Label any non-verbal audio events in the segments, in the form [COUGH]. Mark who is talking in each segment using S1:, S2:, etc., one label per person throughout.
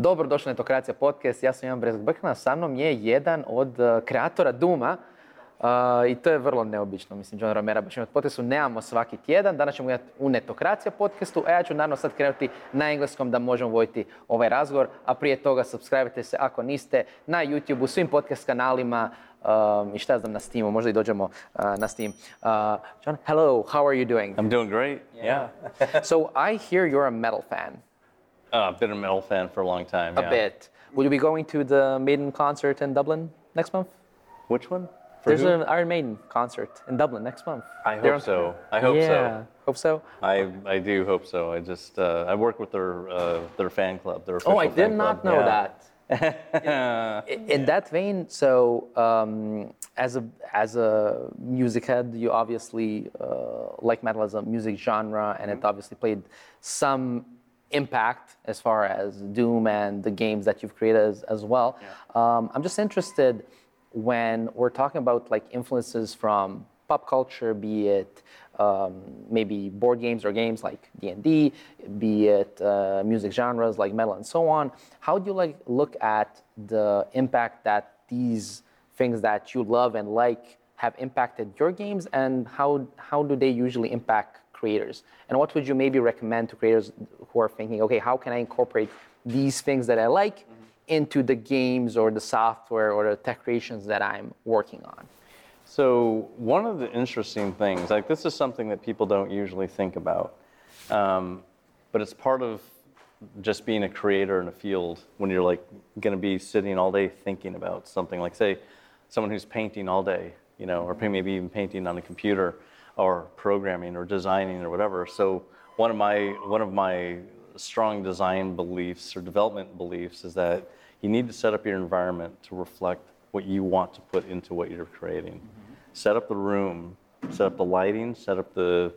S1: Dobro došli na Etokracija podcast, ja sam Ivan Brezgbekna, sa mnom je jedan od uh, kreatora Duma uh, i to je vrlo neobično, mislim, John Romera baš imati podcastu, nemamo svaki tjedan, danas ćemo imati u Netokracija podcastu, a ja ću naravno sad krenuti na engleskom da možemo voditi ovaj razgovor, a prije toga subscribe se ako niste na YouTube, u svim podcast kanalima, um, i šta znam na Steamu, možda i dođemo uh, na Steam. Uh, John, hello, how are you doing?
S2: I'm doing great. Yeah.
S1: so I hear you're a metal fan.
S2: Uh, I've been a metal fan for a long time.
S1: A
S2: yeah.
S1: bit. Will you be going to the Maiden concert in Dublin next month?
S2: Which one? For
S1: There's
S2: who?
S1: an Iron Maiden concert in Dublin next month.
S2: I hope
S1: on-
S2: so. I hope
S1: yeah,
S2: so.
S1: hope so.
S2: I, I do hope so. I just uh, I work with their uh, their fan club. Their
S1: Oh, I did not
S2: club.
S1: know
S2: Yeah.
S1: that. [LAUGHS] In- In that vein, so um, as a as a music head, you obviously uh, like metal as a music genre, and it obviously played some impact as far as Doom and the games that you've created as, as well. Um, I'm just interested when we're talking about like influences from pop culture, be it um, maybe board games or games like D&D, be it uh, music genres like metal and so on. How do you like look at the impact that these things that you love and like have impacted your games, and how how do they usually impact creators? And what would you maybe recommend to creators who are thinking, okay, how can I incorporate these things that I like into the games or the software or the tech creations that I'm working on?
S2: So one of the interesting things, like this is something that people don't usually think about, um, but it's part of just being a creator in a field when you're like going to be sitting all day thinking about something. Like say, someone who's painting all day, you know, or maybe even painting on a computer, or programming or designing or whatever. So one of my one of my strong design beliefs or development beliefs is that you need to set up your environment to reflect what you want to put into what you're creating. Mm-hmm. Set up the room, set up the lighting, set up the,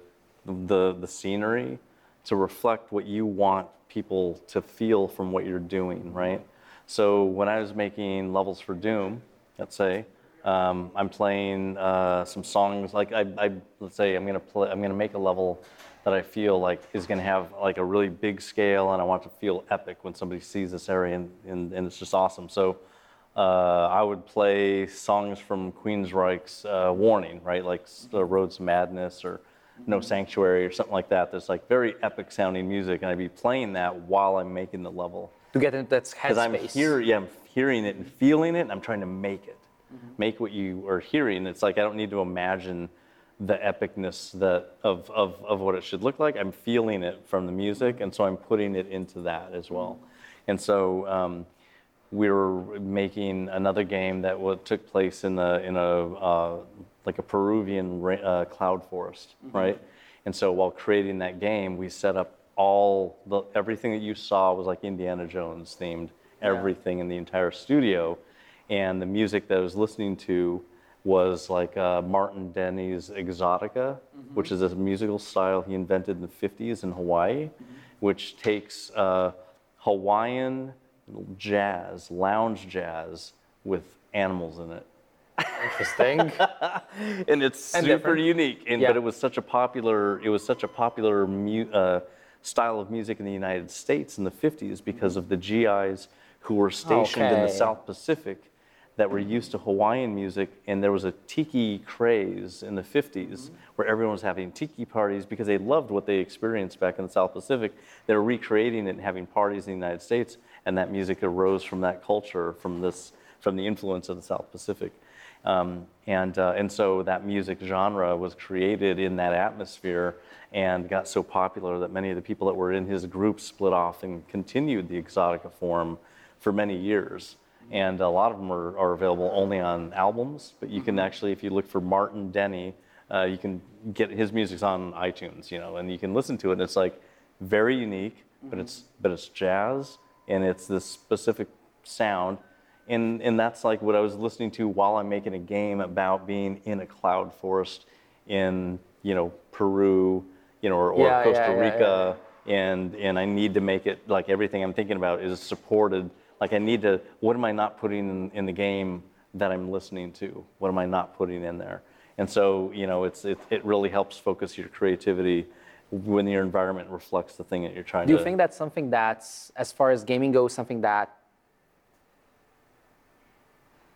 S2: the, the scenery to reflect what you want people to feel from what you're doing, right? So when I was making levels for Doom, let's say, um, I'm playing uh, some songs like I, I let's say I'm gonna play I'm gonna make a level that I feel like is gonna have like a really big scale and I want to feel epic when somebody sees this area and, and, and it's just awesome. So uh, I would play songs from Queensryche's uh, Warning, right? Like uh, Roads Madness or No Sanctuary or something like that. That's like very epic sounding music, and I'd be playing that while I'm making the level.
S1: To get into that
S2: Because I'm here, yeah, I'm hearing it and feeling it, and I'm trying to make it, make what you are hearing. It's like I don't need to imagine the epicness that of, of, of what it should look like. I'm feeling it from the music, and so I'm putting it into that as well. And so um, we were making another game that took place in a in a uh, like a Peruvian ra- uh, cloud forest, right? And so while creating that game, we set up all the everything that you saw was like Indiana Jones themed, everything in the entire studio, and the music that I was listening to was like uh, Martin Denny's Exotica, which is a musical style he invented in the 50s in Hawaii, which takes uh, Hawaiian jazz, lounge jazz, with animals in it.
S1: Interesting. [LAUGHS]
S2: and it's
S1: And
S2: super
S1: different.
S2: unique. And
S1: Yeah.
S2: but it was such a popular it was such a popular mu- uh, style of music in the United States in the 50s because of the GIs who were stationed in the South Pacific that were used to Hawaiian music. And there was a tiki craze in the 50s where everyone was having tiki parties because they loved what they experienced back in the South Pacific. They were recreating it and having parties in the United States, and that music arose from that culture, from this, from the influence of the South Pacific. Um, and, uh, and so that music genre was created in that atmosphere and got so popular that many of the people that were in his group split off and continued the Exotica form for many years. And a lot of them are, are available only on albums, but you can actually, if you look for Martin Denny, uh, you can get his music's on iTunes, you know, and you can listen to it. And it's like very unique, but it's but it's jazz and it's this specific sound and and that's like what I was listening to while I'm making a game about being in a cloud forest in you know Peru, you know, or, or
S1: Yeah,
S2: Costa
S1: yeah, yeah,
S2: Rica, and and I need to make it like everything I'm thinking about is supported. Like I need to. What am I not putting in, in the game that I'm listening to? What am I not putting in there? And so you know, it's it, it really helps focus your creativity when your environment reflects the thing that you're trying to.
S1: Do
S2: to.
S1: you think that's something that's, as far as gaming goes, something that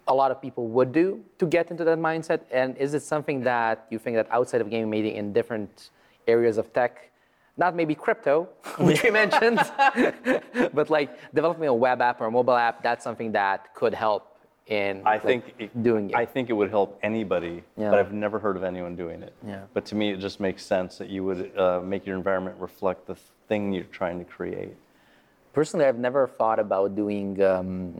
S1: a lot of people would do to get into that mindset? And is it something that you think that outside of gaming, maybe in different areas of tech, not maybe crypto, [LAUGHS] which we mentioned, [LAUGHS] but like developing a web app or a mobile app, that's something that could help in
S2: I
S1: like,
S2: think it,
S1: doing it.
S2: I think it would help anybody,
S1: Yeah.
S2: but I've never heard of anyone doing it.
S1: Yeah.
S2: But to me, it just makes sense that you would uh, make your environment reflect the thing you're trying to create.
S1: Personally, I've never thought about doing um,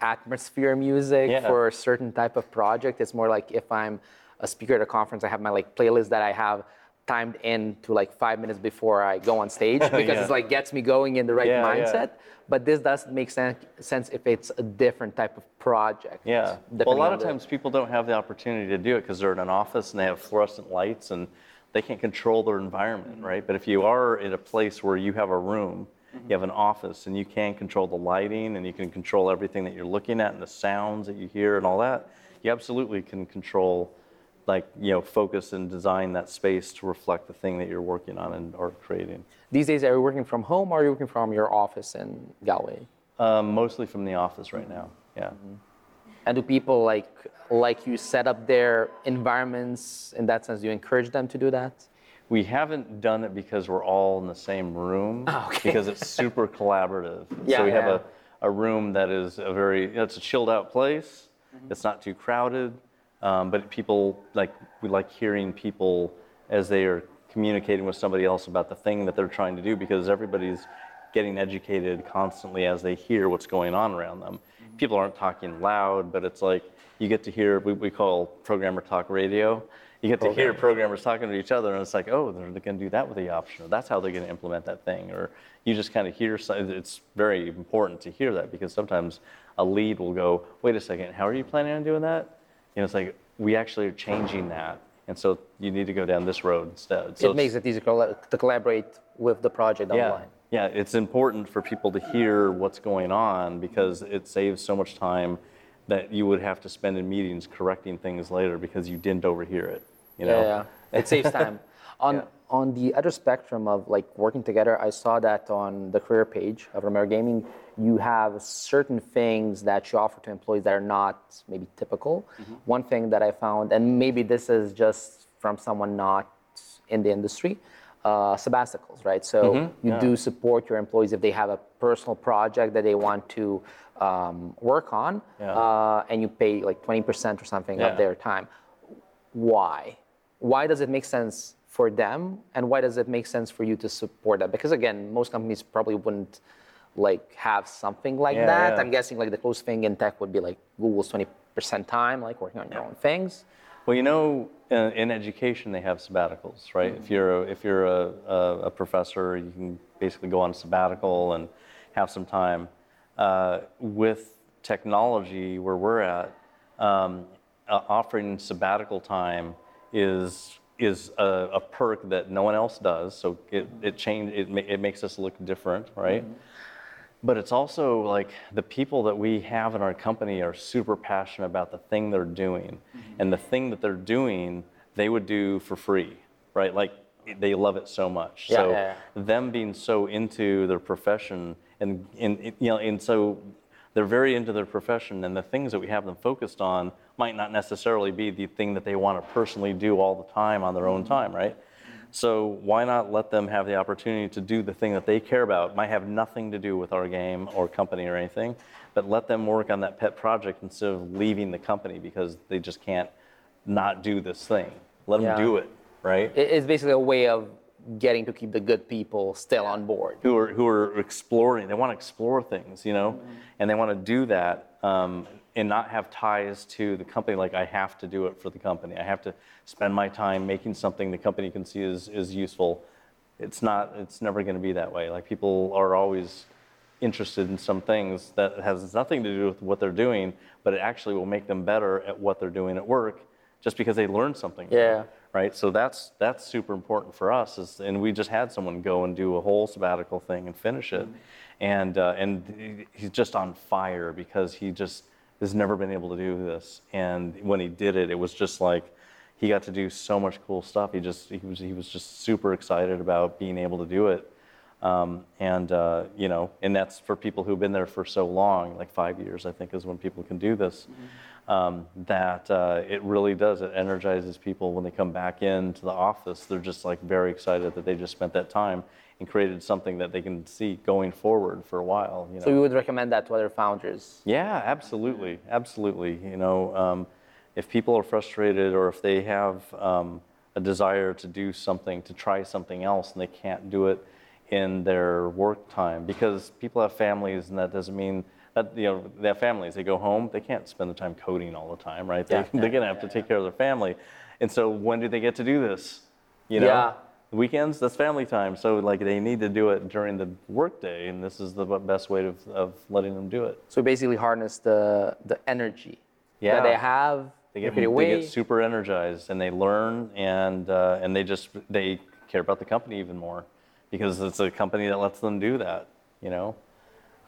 S1: atmosphere music
S2: Yeah.
S1: for a certain type of project. It's more like if I'm a speaker at a conference, I have my like playlist that I have timed in to like five minutes before I go on stage [LAUGHS] because
S2: Yeah.
S1: it's like gets me going in the right
S2: Yeah, yeah.
S1: mindset. But this does make sen- sense if it's a different type of project.
S2: Yeah. Well, a lot of
S1: the-
S2: times people don't have the opportunity to do it because they're in an office and they have fluorescent lights and they can't control their environment,
S1: Mm-hmm.
S2: right? But if you are in a place where you have a room,
S1: Mm-hmm.
S2: you have an office, and you can control the lighting and you can control everything that you're looking at and the sounds that you hear and all that, you absolutely can control, like, you know, focus and design that space to reflect the thing that you're working on and or creating.
S1: These days, are you working from home or are you working from your office in Galway?
S2: Um, mostly from the office right now. Yeah.
S1: Mm-hmm. And do people like like you set up their environments in that sense? Do you encourage them to do that?
S2: We haven't done it because we're all in the same room. [LAUGHS]
S1: Oh, okay.
S2: Because it's super collaborative. [LAUGHS]
S1: Yeah,
S2: so we have a, a room that is a very, you know, it's a chilled out place.
S1: Mm-hmm.
S2: It's not too crowded. Um, but people, like, we like hearing people as they are communicating with somebody else about the thing that they're trying to do because everybody's getting educated constantly as they hear what's going on around them.
S1: Mm-hmm.
S2: People aren't talking loud, but it's like you get to hear, we, we call programmer talk radio. You get to hear programmers talking to each other, and it's like, oh, they're going to do that with the option, or that's how they're going to implement that thing, or you just kind of hear. It's very important to hear that because sometimes a lead will go, wait a second, how are you planning on doing that? You know, it's like we actually are changing that, and so you need to go down this road instead. So
S1: it makes it easier to to collaborate with the project
S2: yeah,
S1: online.
S2: yeah, it's important for people to hear what's going on because it saves so much time that you would have to spend in meetings correcting things later because you didn't overhear it. You know?
S1: Yeah, yeah. it saves time. [LAUGHS] On
S2: Yeah.
S1: on the other spectrum of like working together, I saw that on the career page of Romero Gaming, you have certain things that you offer to employees that are not maybe typical.
S2: Mm-hmm.
S1: One thing that I found, and maybe this is just from someone not in the industry, uh, sabbaticals, right? So you
S2: Mm-hmm. yeah.
S1: do support your employees if they have a personal project that they want to um, work on,
S2: Yeah.
S1: uh, and you pay like 20% or something
S2: Yeah.
S1: of their time why? Why does it make sense for them, and why does it make sense for you to support that? Because again, most companies probably wouldn't like have something like
S2: Yeah,
S1: that.
S2: yeah.
S1: I'm guessing like the closest thing in tech would be like Google's 20% time, like working on your own things.
S2: Well, you know, in, in education they have sabbaticals, right? If you're a, if you're a, a, a professor, you can basically go on sabbatical and have some time. Uh, with technology, where we're at, um, uh, offering sabbatical time is is a, a perk that no one else does. So it it change it, ma- it makes us look different, right? Mm-hmm. But it's also like the people that we have in our company are super passionate about the thing they're doing. Mm-hmm. And the thing that they're doing, they would do for free, right? Like they love it so much.
S1: Yeah,
S2: so
S1: yeah,
S2: them being so into their profession and, and you know, and so they're very into their profession and the things that we have them focused on might not necessarily be the thing that they want to personally do all the time on their own mm-hmm. time, right? So why not let them have the opportunity to do the thing that they care about? Might have nothing to do with our game or company or anything, but let them work on that pet project instead of leaving the company because they just can't not do this thing. Let them
S1: Yeah.
S2: do it, right?
S1: It's basically a way of getting to keep the good people still on board.
S2: who are who are exploring. They want to explore things, you know, and they want to do that um, and not have ties to the company. Like I have to do it for the company. I have to spend my time making something the company can see is is useful. It's not. It's never going to be that way. Like people are always interested in some things that has nothing to do with what they're doing, but it actually will make them better at what they're doing at work, just because they learned something.
S1: Yeah.
S2: right? So that's that's super important for us. Is, and we just had someone go and do a whole sabbatical thing and finish it, and uh, and he's just on fire because he just has never been able to do this. And when he did it, it was just like he got to do so much cool stuff. He just he was he was just super excited about being able to do it. Um, and uh, you know, and that's for people who've been there for so long, like five years, I think, is when people can do this. Um, that uh, it really does. It energizes people when they come back into the office. They're just like very excited that they just spent that time and created something that they can see going forward for a while. You know?
S1: So you would recommend that to other founders?
S2: Yeah, absolutely, absolutely. You know, um, if people are frustrated or if they have um, a desire to do something, to try something else, and they can't do it in their work time because people have families, and that doesn't mean that you know they have families. They go home, they can't spend the time coding all the time, right?
S1: Yeah,
S2: they, [LAUGHS] they're gonna have to take care of their family, and so when do they get to do this? You know,
S1: Yeah.
S2: weekends that's family time. So like they need to do it during the workday, and this is the best way of, of letting them do it.
S1: So basically harness the the energy
S2: Yeah.
S1: that they have.
S2: They get, they
S1: away.
S2: get super energized and they learn and uh, and they just they care about the company even more because it's a company that lets them do that. You know.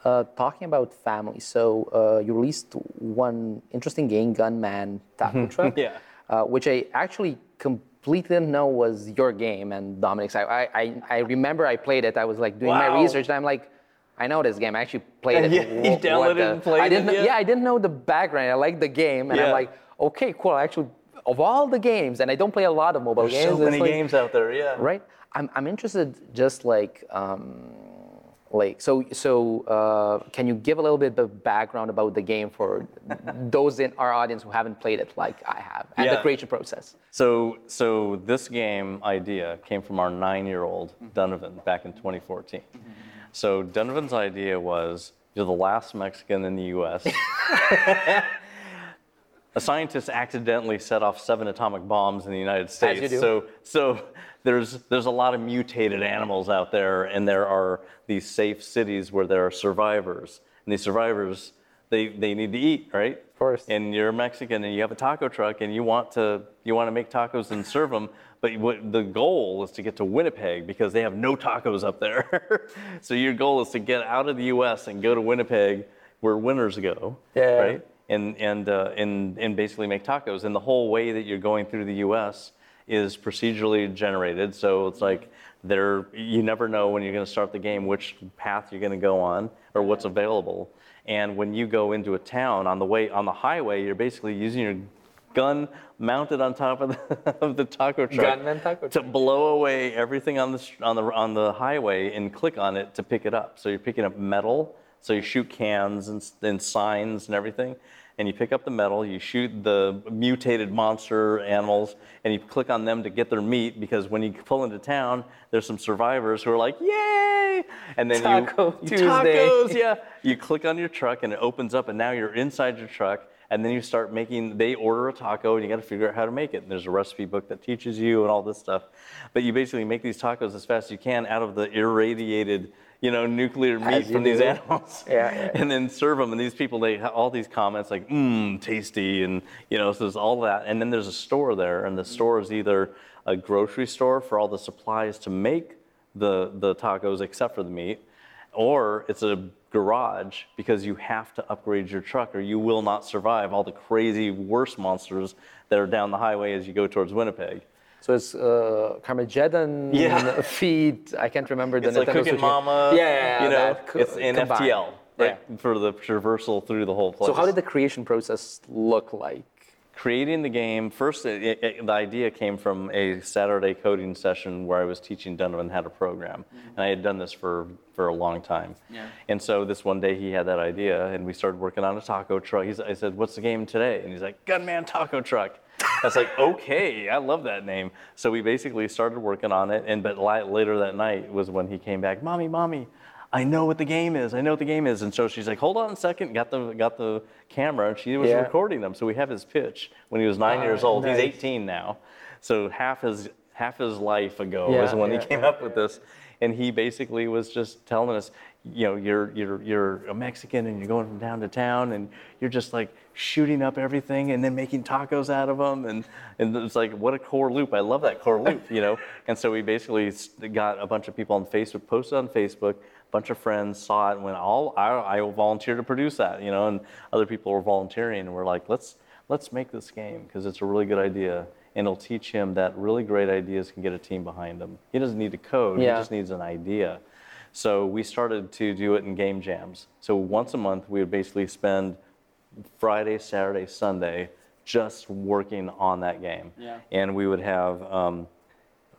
S1: Uh, talking about family, so uh, you released one interesting game, Gunman Taco [LAUGHS] Truck,
S2: Yeah.
S1: uh, which I actually completely didn't know was your game and Dominic's. I, I, I- I remember I played it. I was like doing my research, and I'm like, I know this game. I actually played it. [LAUGHS]
S2: Yeah, you
S1: what
S2: downloaded
S1: the-
S2: and played
S1: I didn't
S2: it,
S1: know,
S2: yeah?
S1: yeah, I didn't know the background. I liked the game, and I'm like, okay, cool. Actually, of all the games, and I don't play a lot of mobile
S2: There's
S1: games.
S2: so many
S1: like-
S2: games out there. Yeah.
S1: right i'm, I'm interested just like um, like so so uh, can you give a little bit of background about the game for those in our audience who haven't played it like i have and the creation process
S2: So, so this game idea came from our nine-year-old Donovan back in 2014. So Donovan's idea was, you're the last Mexican in the U.S. [LAUGHS] a scientist accidentally set off seven atomic bombs in the United States.
S1: you do.
S2: So, so there's there's a lot of mutated animals out there, and there are these safe cities where there are survivors, and these survivors. They, they need to eat, right? Of
S1: course.
S2: And you're Mexican and you have a taco truck and you want to you want to make tacos and serve them, but what the goal is to get to Winnipeg because they have no tacos up there. [LAUGHS] so your goal is to get out of the U.S. and go to Winnipeg, where winners go,
S1: Yeah.
S2: right? And and uh, and and basically make tacos. And the whole way that you're going through the U.S. is procedurally generated. So it's like there you never know when you're going to start the game which path you're going to go on or what's available. And when you go into a town on the way on the highway, you're basically using your gun mounted on top of the, [LAUGHS] of the taco truck
S1: taco
S2: to blow away everything on the on the on the highway and click on it to pick it up. So you're picking up metal. So you shoot cans and, and signs and everything, and you pick up the metal. You shoot the mutated monster animals, and you click on them to get their meat because when you pull into town, there's some survivors who are like, "Yay!" And then
S1: Taco
S2: you, [LAUGHS]
S1: Tuesday.
S2: tacos, yeah. [LAUGHS] You click on your truck and it opens up, and now you're inside your truck. And then you start making, they order a taco and you got to figure out how to make it. And there's a recipe book that teaches you and all this stuff. But you basically make these tacos as fast as you can out of the irradiated, you know, nuclear meat from these animals.
S1: Yeah, yeah. [LAUGHS]
S2: And then serve them. And these people, they all these comments like, mmm, tasty. And, you know, so there's all that. And then there's a store there. And the store is either a grocery store for all the supplies to make the, the tacos except for the meat or it's a garage because you have to upgrade your truck or you will not survive all the crazy worse monsters that are down the highway as you go towards Winnipeg.
S1: So it's uh, Carmageddon
S2: Yeah. [LAUGHS]
S1: feed i can't remember the
S2: It's like
S1: Nintendo
S2: Cooking Mama.
S1: yeah, yeah, yeah,
S2: you know,
S1: co-
S2: it's in
S1: combined.
S2: FTL right,
S1: Yeah.
S2: for the traversal through the whole place.
S1: so how did the creation process look like
S2: creating the game first it, it, it- the idea came from a saturday coding session where i was teaching donovan how to program and i had done this for for a long time
S1: Yeah.
S2: and so this one day he had that idea and we started working on a taco truck He's, i said what's the game today and he's like gunman taco truck i was like okay i love that name so we basically started working on it and but later that night was when he came back mommy mommy I know what the game is. I know what the game is. And so she's like, hold on a second. Got the got the camera, and she was
S1: Yeah.
S2: recording them. So we have his pitch when he was nine years
S1: Ah,
S2: old.
S1: nice.
S2: He's 18 now. So half his half his life ago
S1: Yeah,
S2: is when
S1: yeah,
S2: he came up with this, and he basically was just telling us, you know, you're you're you're a Mexican and you're going from town to town and you're just like shooting up everything and then making tacos out of them and and it's like what a core loop. I love that core loop, you know. [LAUGHS] And so we basically got a bunch of people on Facebook, posted on Facebook. A bunch of friends saw it and went, "All I, I volunteer to produce that," you know, and other people were volunteering and we're like, "Let's let's make this game because it's a really good idea." And it'll teach him that really great ideas can get a team behind them. He doesn't need to code,
S1: Yeah.
S2: he just needs an idea. So we started to do it in game jams. So once a month, we would basically spend Friday, Saturday, Sunday just working on that game.
S3: Yeah.
S2: And we would have um,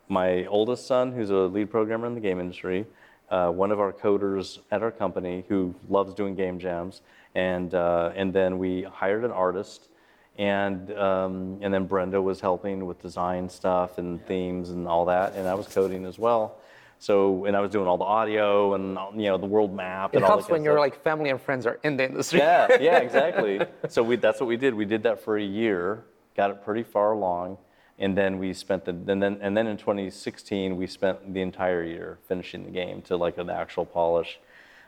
S2: my oldest son, who's a lead programmer in the game industry, uh, one of our coders at our company who loves doing game jams, and uh, and then we hired an artist, and um, and then Brenda was helping with design stuff and themes and all that, and I was coding as well. So and I was doing all the audio and you know the world map.
S1: It helps when your like family and friends are in the industry.
S2: Yeah, [LAUGHS] yeah, exactly. so we, that's what we did. We did that for a year, got it pretty far along, and then we spent the and then and then in 2016 we spent the entire year finishing the game to like an actual polish.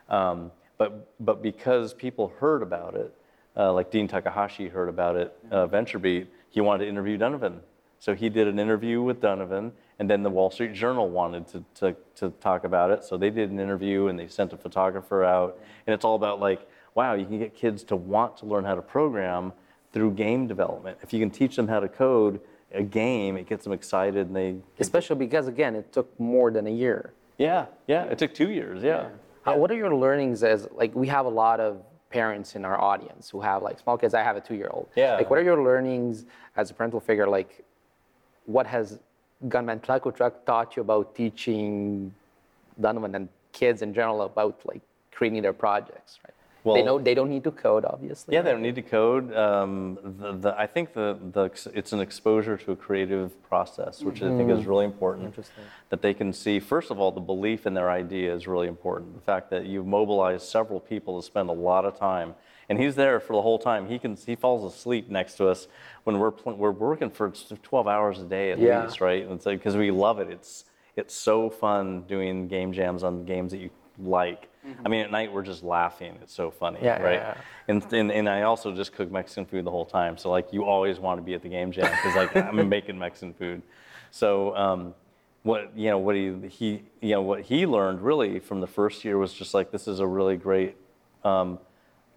S2: Um, but but because people heard about it, uh, like Dean Takahashi heard about it, uh, VentureBeat, he wanted to interview Donovan. So he did an interview with Donovan, and then the Wall Street Journal wanted to, to, to talk about it. So they did an interview and they sent a photographer out. And it's all about like, wow, you can get kids to want to learn how to program through game development. If you can teach them how to code a game, it gets them excited and they,
S1: Especially because again, it took more than a year.
S2: yeah, yeah, it took two years, yeah.
S1: Uh, what are your learnings as like we have a lot of parents in our audience who have like small kids. I have a two-year-old.
S2: Yeah.
S1: Like, what are your learnings as a parental figure? Like, what has Gunman Taco Truck taught you about teaching Donovan and kids in general about like creating their projects? Right. They
S2: Well-
S1: know they don't need to code, obviously.
S2: Yeah, they don't need to code. Um, the, the, I think the, the, it's an exposure to a creative process, which I think is really important.
S1: Interesting.
S2: That they can see, first of all, the belief in their idea is really important. The fact that you've mobilized several people to spend a lot of time, and he's there for the whole time. He can he falls asleep next to us when we're pl- we're working for 12 hours a day at
S1: Yeah.
S2: least, right? And because we love it. It's it's so fun doing game jams on games that you like. I mean, at night we're just laughing. It's so funny,
S1: Yeah, yeah,
S2: right?
S1: yeah.
S2: And, and and I also just cook Mexican food the whole time. So like you always want to be at the game jam because like I'm [LAUGHS] making Mexican food. So um, what you know what he he you know what he learned really from the first year was just like this is a really great um,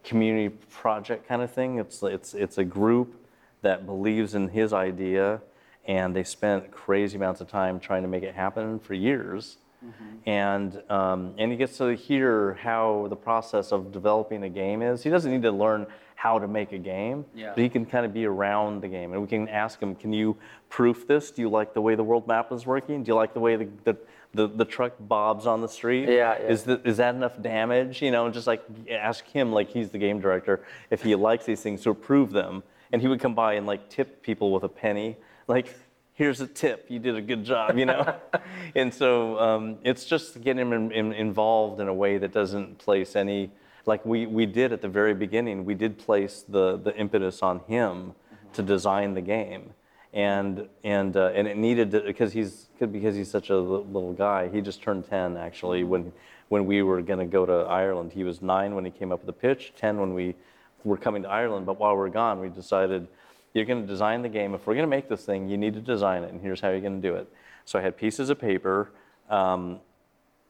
S2: community project kind of thing. It's it's it's a group that believes in his idea, and they spent crazy amounts of time trying to make it happen for years. And um, and he gets to hear how the process of developing a game is. He doesn't need to learn how to make a game,
S3: Yeah.
S2: but he can kind of be around the game, and we can ask him, "Can you proof this? Do you like the way the world map is working? Do you like the way the the, the, the truck bobs on the street?
S1: Yeah, yeah.
S2: Is, the, is that enough damage? You know, and just like ask him, like he's the game director, if he likes these things to approve them. And he would come by and like tip people with a penny, like, here's a tip, you did a good job, you know? [LAUGHS] and so um, it's just getting him in, in, involved in a way that doesn't place any, like we, we did at the very beginning, we did place the, the impetus on him to design the game and and uh, and it needed to, because he's because he's such a little guy. He just turned 10 actually when when we were going to go to Ireland. He was nine when he came up with the pitch, 10 when we were coming to Ireland. But while we are gone, we decided you're going to design the game. If we're going to make this thing, you need to design it, and here's how you're going to do it. So I had pieces of paper. Um,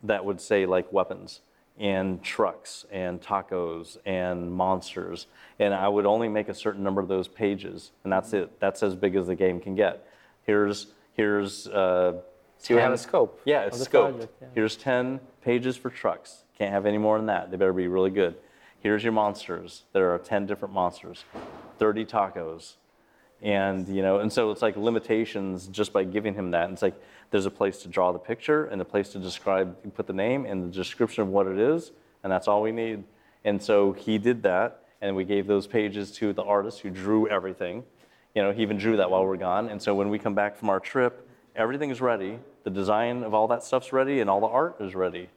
S2: that would say like weapons and trucks and tacos and monsters. And I would only make a certain number of those pages, and that's it. That's as big as the game can get. Here's here's. Uh,
S1: So you have a scope
S2: Yeah, it's scoped.
S1: project, yeah.
S2: Here's 10 pages for trucks. Can't have any more than that. They better be really good. Here's your monsters. There are 10 different monsters, 30 tacos, and you know and so it's like limitations just by giving him that. It's like there's a place to draw the picture and a place to describe put the name and the description of what it is and that's all we need. And so he did that and we gave those pages to the artist who drew everything. You know he even drew that while we're gone. And so when we come back from our trip everything is ready. The design of all that stuff's ready and all the art is ready.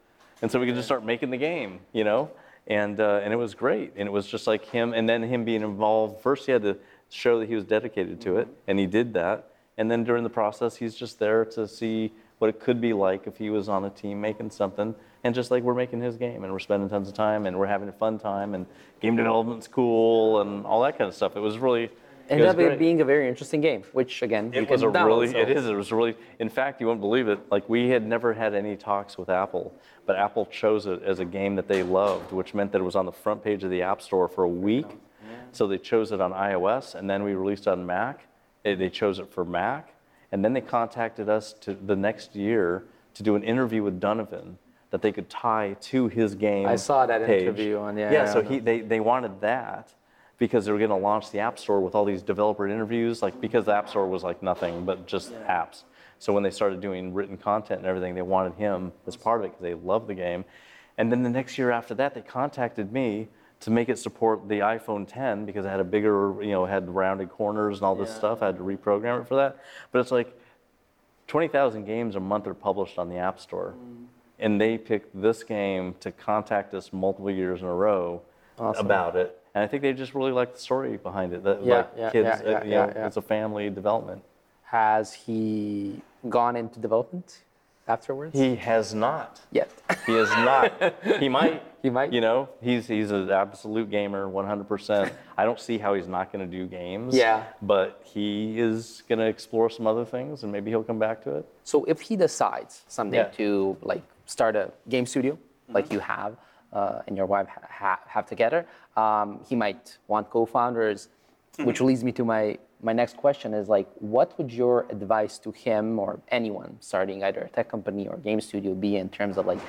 S2: And so we can just start making the game, you know, and uh, and it was great. And it was just like him, and then him being involved. First, he had to show that he was dedicated to it, and he did that. And then during the process, he's just there to see what it could be like if he was on a team making something. And just like we're making his game, and we're spending tons of time, and we're having a fun time, and game development's cool, and all that kind of stuff. It was really. it
S1: Ended up
S2: great.
S1: being a very interesting game, which again
S2: It was a really,
S1: so-
S2: it is. It was really. In fact, you won't believe it. Like we had never had any talks with Apple, but Apple chose it as a game that they loved, which meant that it was on the front page of the App Store for a week. So they chose it on iOS, and then we released it on Mac, They, chose it for Mac, and then they contacted us to the next year to do an interview with Donovan that they could tie to his game.
S1: I saw that
S2: page.
S1: interview on- yeah,
S2: Yeah,
S1: yeah,
S2: so he they, they wanted that because they were going to launch the App Store with all these developer interviews, like because the App Store was like nothing but just apps. So when they started doing written content and everything, they wanted him as part of it because they loved the game. And then the next year after that, they contacted me to make it support the iPhone 10 because it had a bigger, you know, had rounded corners and all this
S1: Yeah.
S2: stuff. I had to reprogram it for that. But it's like 20,000 games a month are published on the App Store.
S1: Mm.
S2: And they picked this game to contact us multiple years in a row
S1: Awesome.
S2: about it. And I think they just really like the story behind it. That
S1: Yeah,
S2: like
S1: yeah,
S2: kids,
S1: yeah, yeah,
S2: uh, you know,
S1: yeah.
S2: it's a family development.
S1: Has he gone into development afterwards?
S2: He has not.
S1: Yet.
S2: He is not. [LAUGHS] he might.
S1: He might.
S2: You know, he's he's an absolute gamer, 100%. I don't see how he's not going to do games.
S1: Yeah.
S2: But he is going to explore some other things, and maybe he'll come back to it.
S1: So if he decides someday
S2: Yeah.
S1: to like start a game studio, like you have uh, and your wife ha- have together, um, he might want co-founders, which leads me to my my next question: is like, what would your advice to him or anyone starting either a tech company or game studio be in terms of like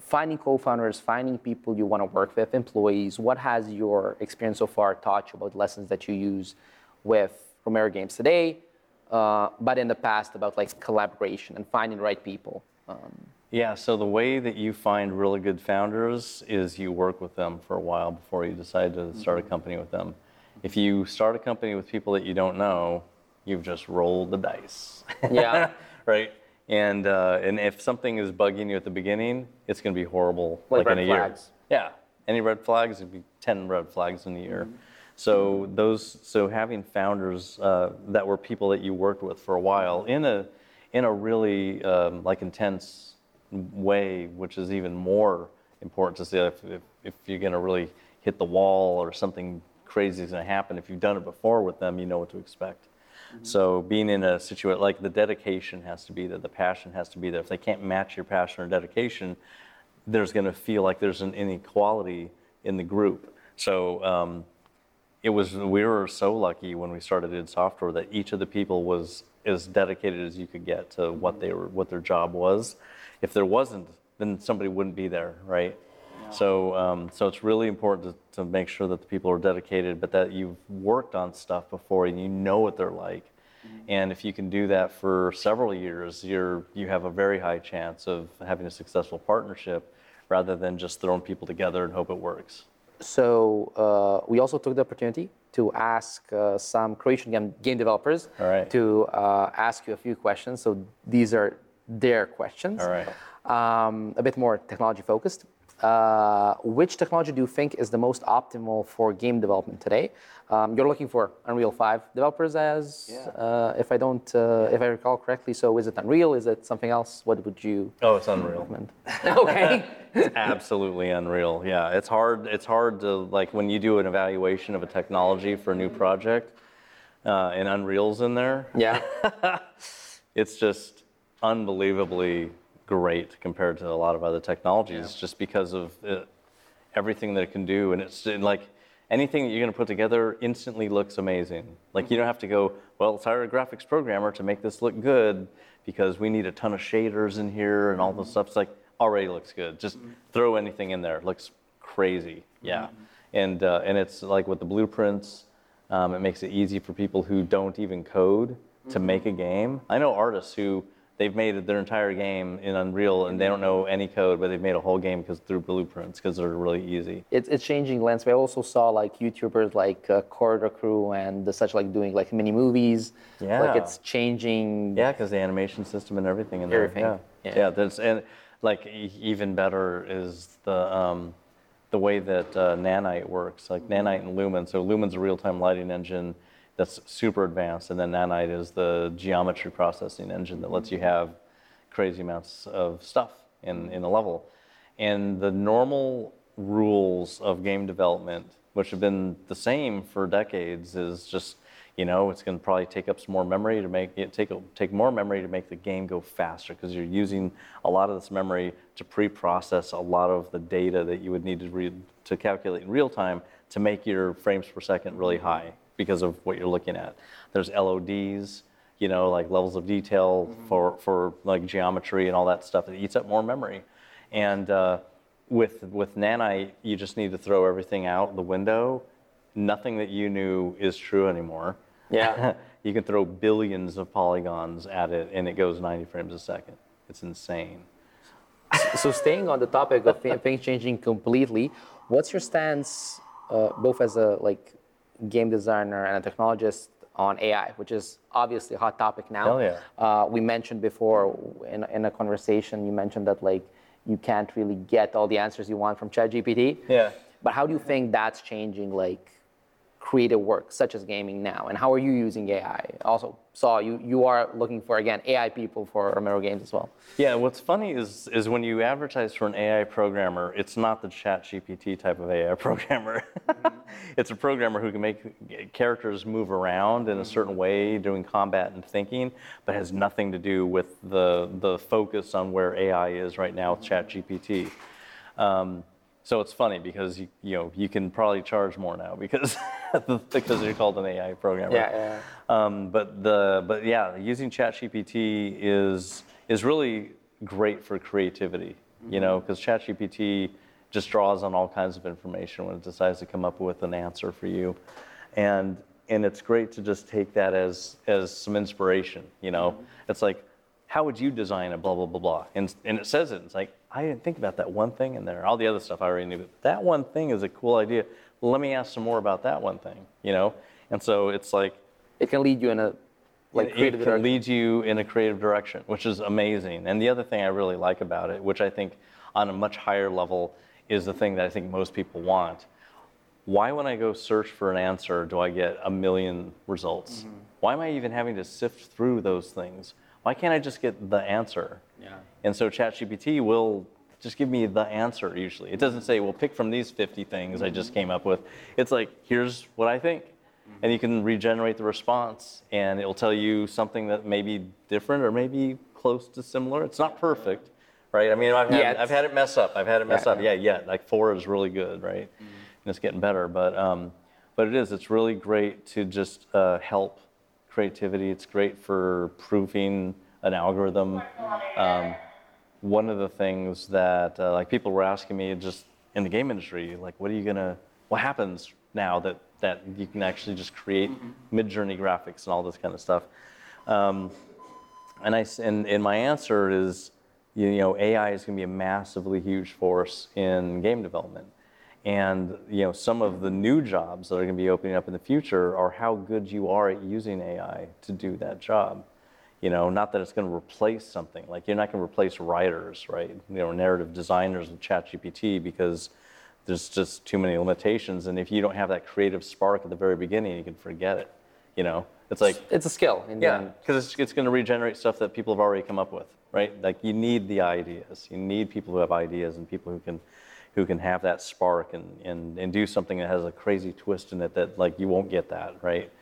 S1: finding co-founders, finding people you want to work with, employees? What has your experience so far taught you about lessons that you use with Romero Games today, uh, but in the past about like collaboration and finding the right people? Um,
S2: Yeah, so the way that you find really good founders is you work with them for a while before you decide to start a company with them. If you start a company with people that you don't know, you've just rolled the dice.
S1: Yeah. [LAUGHS]
S2: right? And, uh, and if something is bugging you at the beginning, it's going to be horrible
S1: Like
S2: in
S1: red
S2: a
S1: flags.
S2: year. Yeah. Any red flags, it'd be 10 red flags in a year. So those, so having founders uh, that were people that you worked with for a while in a, in a really um, like intense way, which is even more important to see if, if, if you're going to really hit the wall or something crazy is going to happen. If you've done it before with them, you know what to expect. So being in a situation like the dedication has to be there, the passion has to be there. If they can't match your passion or dedication, there's going to feel like there's an inequality in the group. So um, it was we were so lucky when we started in software that each of the people was as dedicated as you could get to what they were what their job was. If there wasn't, then somebody wouldn't be there, right? So um, so it's really important to, to make sure that the people are dedicated, but that you've worked on stuff before and you know what they're like. And if you can do that for several years, you're you have a very high chance of having a successful partnership rather than just throwing people together and hope it works.
S1: So uh, we also took the opportunity to ask uh, some Croatian game, game developers
S2: right.
S1: to uh, ask you a few questions. So these are their questions.
S2: All right.
S1: Um, a bit more technology focused. Uh, which technology do you think is the most optimal for game development today? Um, you're looking for Unreal 5 developers, as uh, if I don't, uh, if I recall correctly. So is it Unreal? Is it something else? What would you
S2: Oh, it's unreal.
S1: recommend? [LAUGHS] okay. [LAUGHS]
S2: It's absolutely unreal. Yeah, it's hard. It's hard to like when you do an evaluation of a technology for a new project, uh, and Unreal's in there.
S1: yeah. [LAUGHS]
S2: It's just unbelievably great compared to a lot of other technologies, just because of uh everything that it can do. And it's and, like anything that you're going to put together instantly looks amazing. Like you don't have to go, well, let's hire a graphics programmer to make this look good because we need a ton of shaders in here and all this stuff. It's like already looks good. Just throw anything in there. It looks crazy. Yeah. And uh, and it's like with the blueprints, um, it makes it easy for people who don't even code to make a game. I know artists who they've made their entire game in Unreal and they don't know any code, but they've made a whole game because through blueprints because they're really easy.
S1: it's, it's changing landscape. I also saw like YouTubers like uh, Corridor Crew and the such like doing like mini movies.
S2: Yeah, Like
S1: it's changing.
S2: Yeah, because the animation system and everything in there.
S1: Everything,
S2: Yeah.
S1: yeah.
S2: yeah. That's and like even better is the um, the way that uh, Nanite works, like Nanite and Lumen. So Lumen's a real-time lighting engine that's super advanced, and then Nanite is the geometry processing engine that lets you mm-hmm. have crazy amounts of stuff in, in a level. And the normal rules of game development, which have been the same for decades, is just you know it's going to probably take up some more memory to make it take take more memory to make the game go faster because you're using a lot of this memory to pre-process a lot of the data that you would need to read to calculate in real time to make your frames per second really high. Because of what you're looking at. There's LODs, you know, like levels of detail mm-hmm. for, for like geometry and all that stuff. It eats up more memory. And uh, with, with Nanite, you just need to throw everything out the window. Nothing that you knew is true anymore.
S1: Yeah. [LAUGHS]
S2: you can throw billions of polygons at it and it goes 90 frames a second. It's insane.
S1: so staying on the topic of [LAUGHS] things changing completely, what's your stance, uh, both as a like game designer and a technologist, on AI, which is obviously a hot topic now.
S2: Hell yeah.
S1: Uh, we mentioned before in, in a conversation, you mentioned that like you can't really get all the answers you want from ChatGPT.
S2: Yeah.
S1: But how do you think that's changing like creative work, such as gaming now? And how are you using AI? Also, saw you you are looking for again AI people for Romero Games as well.
S2: Yeah, what's funny is is when you advertise for an AI programmer, it's not the Chat GPT type of AI [LAUGHS] programmer. Mm-hmm. it's a programmer who can make characters move around in a certain way doing combat and thinking, but has nothing to do with the the focus on where AI is right now with Chat GPT. Um, so it's funny because you, you know you can probably charge more now because [LAUGHS] [LAUGHS] because you're called an AI programmer.
S1: Yeah, yeah.
S2: Um, but the but yeah, using ChatGPT is is really great for creativity. Mm-hmm. You know, because ChatGPT just draws on all kinds of information when it decides to come up with an answer for you, and and it's great to just take that as as some inspiration. You know, mm-hmm. it's like how would you design a blah blah blah blah and and it says it it's like I didn't think about that one thing in there. All the other stuff I already knew. But that one thing is a cool idea. Let me ask some more about that one thing, you know? And so it's like
S1: it can lead you in a like
S2: it, it can lead you in a creative direction, which is amazing. And the other thing I really like about it, which I think on a much higher level is the thing that I think most people want. Why, when I go search for an answer, do I get a million results? Mm-hmm. Why am I even having to sift through those things? Why can't I just get the answer?
S1: Yeah.
S2: And so ChatGPT will just give me the answer usually. It doesn't say, well, pick from these 50 things mm-hmm. I just came up with. It's like, here's what I think. Mm-hmm. And you can regenerate the response and it'll tell you something that may be different or maybe close to similar. It's not perfect, right? I mean, I've had, I've had it mess up. I've had it mess yeah, up. Yeah, yeah. Like four is really good, right? Mm-hmm. And it's getting better. But, um, but it is. It's really great to just uh, help creativity. It's great for proofing an algorithm. Um, one of the things that uh, like people were asking me just in the game industry, like, what are you gonna, what happens now that that you can actually just create mm-hmm. Midjourney graphics and all this kind of stuff? Um, and I and, and my answer is, you know, AI is going to be a massively huge force in game development. And you know, some of the new jobs that are going to be opening up in the future are how good you are at using AI to do that job. You know, not that it's going to replace something. Like you're not going to replace writers, right? You know, narrative designers with ChatGPT because there's just too many limitations. And if you don't have that creative spark at the very beginning, you can forget it. You know, it's like
S1: it's a skill.
S2: yeah, because it's, it's going to regenerate stuff that people have already come up with, right? Like you need the ideas. You need people who have ideas and people who can who can have that spark and, and, and do something that has a crazy twist in it that like you won't get that, right?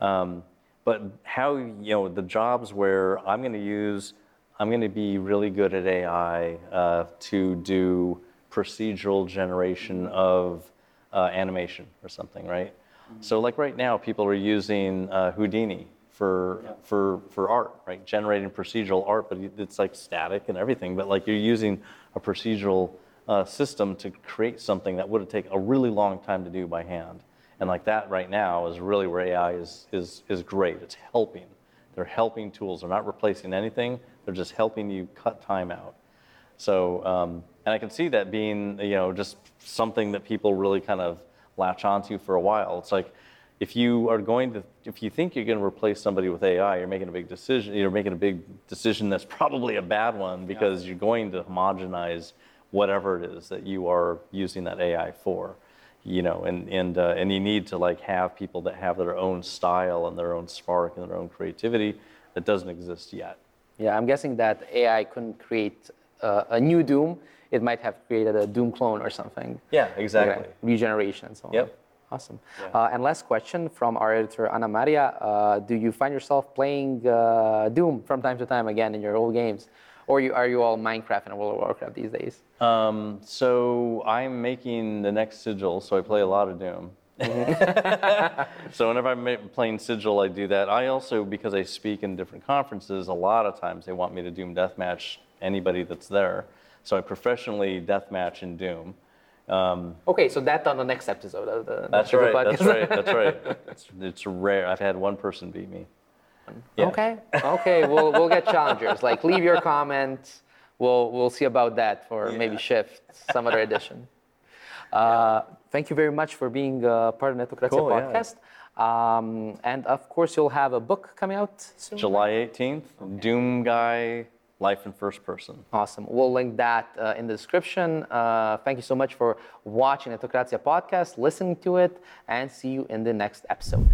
S2: Um, but how, you know, the jobs where I'm going to use, I'm going to be really good at AI uh, to do procedural generation of uh, animation or something, right? Mm-hmm. So like right now, people are using uh, Houdini for yeah. for for art, right? Generating procedural art, but it's like static and everything. But like you're using a procedural uh, system to create something that would have taken a really long time to do by hand. And like that right now is really where AI is, is, is great. It's helping. They're helping tools. They're not replacing anything. They're just helping you cut time out. So, um, and I can see that being, you know, just something that people really kind of latch onto for a while. It's like, if you are going to, if you think you're going to replace somebody with AI, you're making a big decision. You're making a big decision that's probably a bad one because yeah. you're going to homogenize whatever it is that you are using that AI for. You know, and and uh, and you need to like have people that have their own style and their own spark and their own creativity that doesn't exist yet.
S1: Yeah, I'm guessing that AI couldn't create uh, a new Doom. It might have created a Doom clone or something.
S2: Yeah, exactly.
S1: Like regeneration and so on.
S2: Yep.
S1: Awesome. Yeah. Uh, and last question from our editor, Anna Maria. Uh, do you find yourself playing uh, Doom from time to time again in your old games? Or you, are you all Minecraft and World of Warcraft these days?
S2: Um, so I'm making the next sigil, so I play a lot of Doom. [LAUGHS] so whenever I'm playing Sigil, I do that. I also, because I speak in different conferences, a lot of times they want me to Doom deathmatch anybody that's there. So I professionally deathmatch in Doom. Um,
S1: okay, so that on the next episode of the.
S2: That's right. That's right. That's [LAUGHS] right. It's, it's rare. I've had one person beat me.
S1: Yeah. Okay. Okay. We'll we'll get challengers. Like leave your comment. We'll we'll see about that for yeah. maybe shift some other edition. [LAUGHS] Uh, thank you very much for being uh, part of Netokracija cool, podcast. Yeah. Um, and of course, you'll have a book coming out soon.
S2: July 18th. Okay. Doom Guy life in first person.
S1: Awesome. We'll link that uh, in the description. Uh, thank you so much for watching the Netokracija podcast, listening to it, and see you in the next episode.